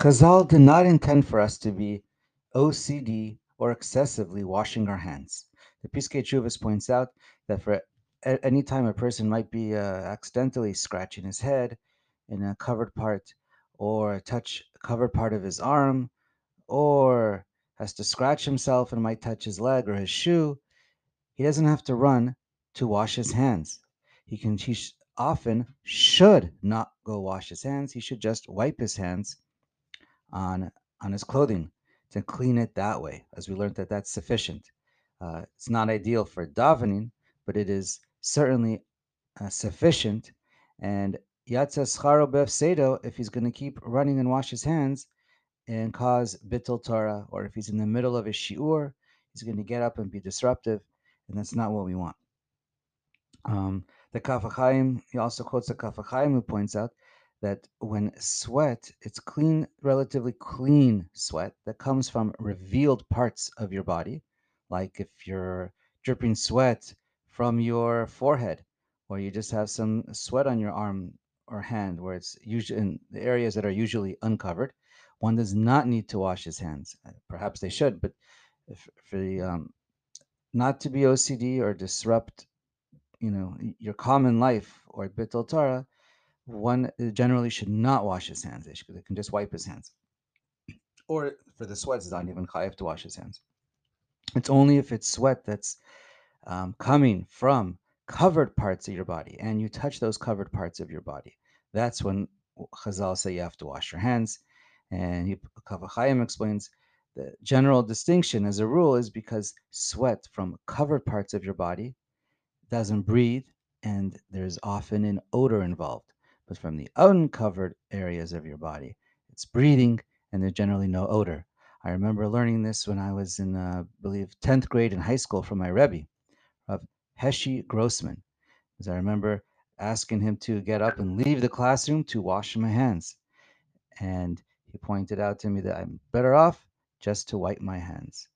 Chazal did not intend for us to be OCD or excessively washing our hands. The Piskei Teshuvos points out that for any time a person might be uh, accidentally scratching his head in a covered part, or touch a covered part of his arm, or has to scratch himself and might touch his leg or his shoe, he doesn't have to run to wash his hands. He can he sh- often should not go wash his hands. He should just wipe his hands on on his clothing to clean it that way, as we learned that that's sufficient. Uh, it's not ideal for davening, but it is certainly uh, sufficient. And yatsa scharo befsedo, if he's going to keep running and wash his hands and cause bittul Torah, or if he's in the middle of his shiur, he's going to get up and be disruptive, and that's not what we want. Um, the Kaf HaChaim, he also quotes the Kaf HaChaim who points out that when sweat, it's clean, relatively clean sweat that comes from revealed parts of your body, like if you're dripping sweat from your forehead, or you just have some sweat on your arm or hand, where it's usually in the areas that are usually uncovered, one does not need to wash his hands. Uh, Perhaps they should, but if, for the um, not to be OCD or disrupt, you know, your common life or bittul Torah, one uh, generally should not wash his hands. They, can just wipe his hands. Or for the sweat, it's not even chayiv to wash his hands. It's only if it's sweat that's um, coming from covered parts of your body and you touch those covered parts of your body. That's when Chazal say you have to wash your hands. And Kaf explains the general distinction as a rule is because sweat from covered parts of your body doesn't breathe and there's often an odor involved. But from the uncovered areas of your body, it's breathing and there's generally no odor. I remember learning this when I was in, uh, I believe, 10th grade in high school from my Rebbe, of Heshi Grossman. Because I remember asking him to get up and leave the classroom to wash my hands. And he pointed out to me that I'm better off just to wipe my hands.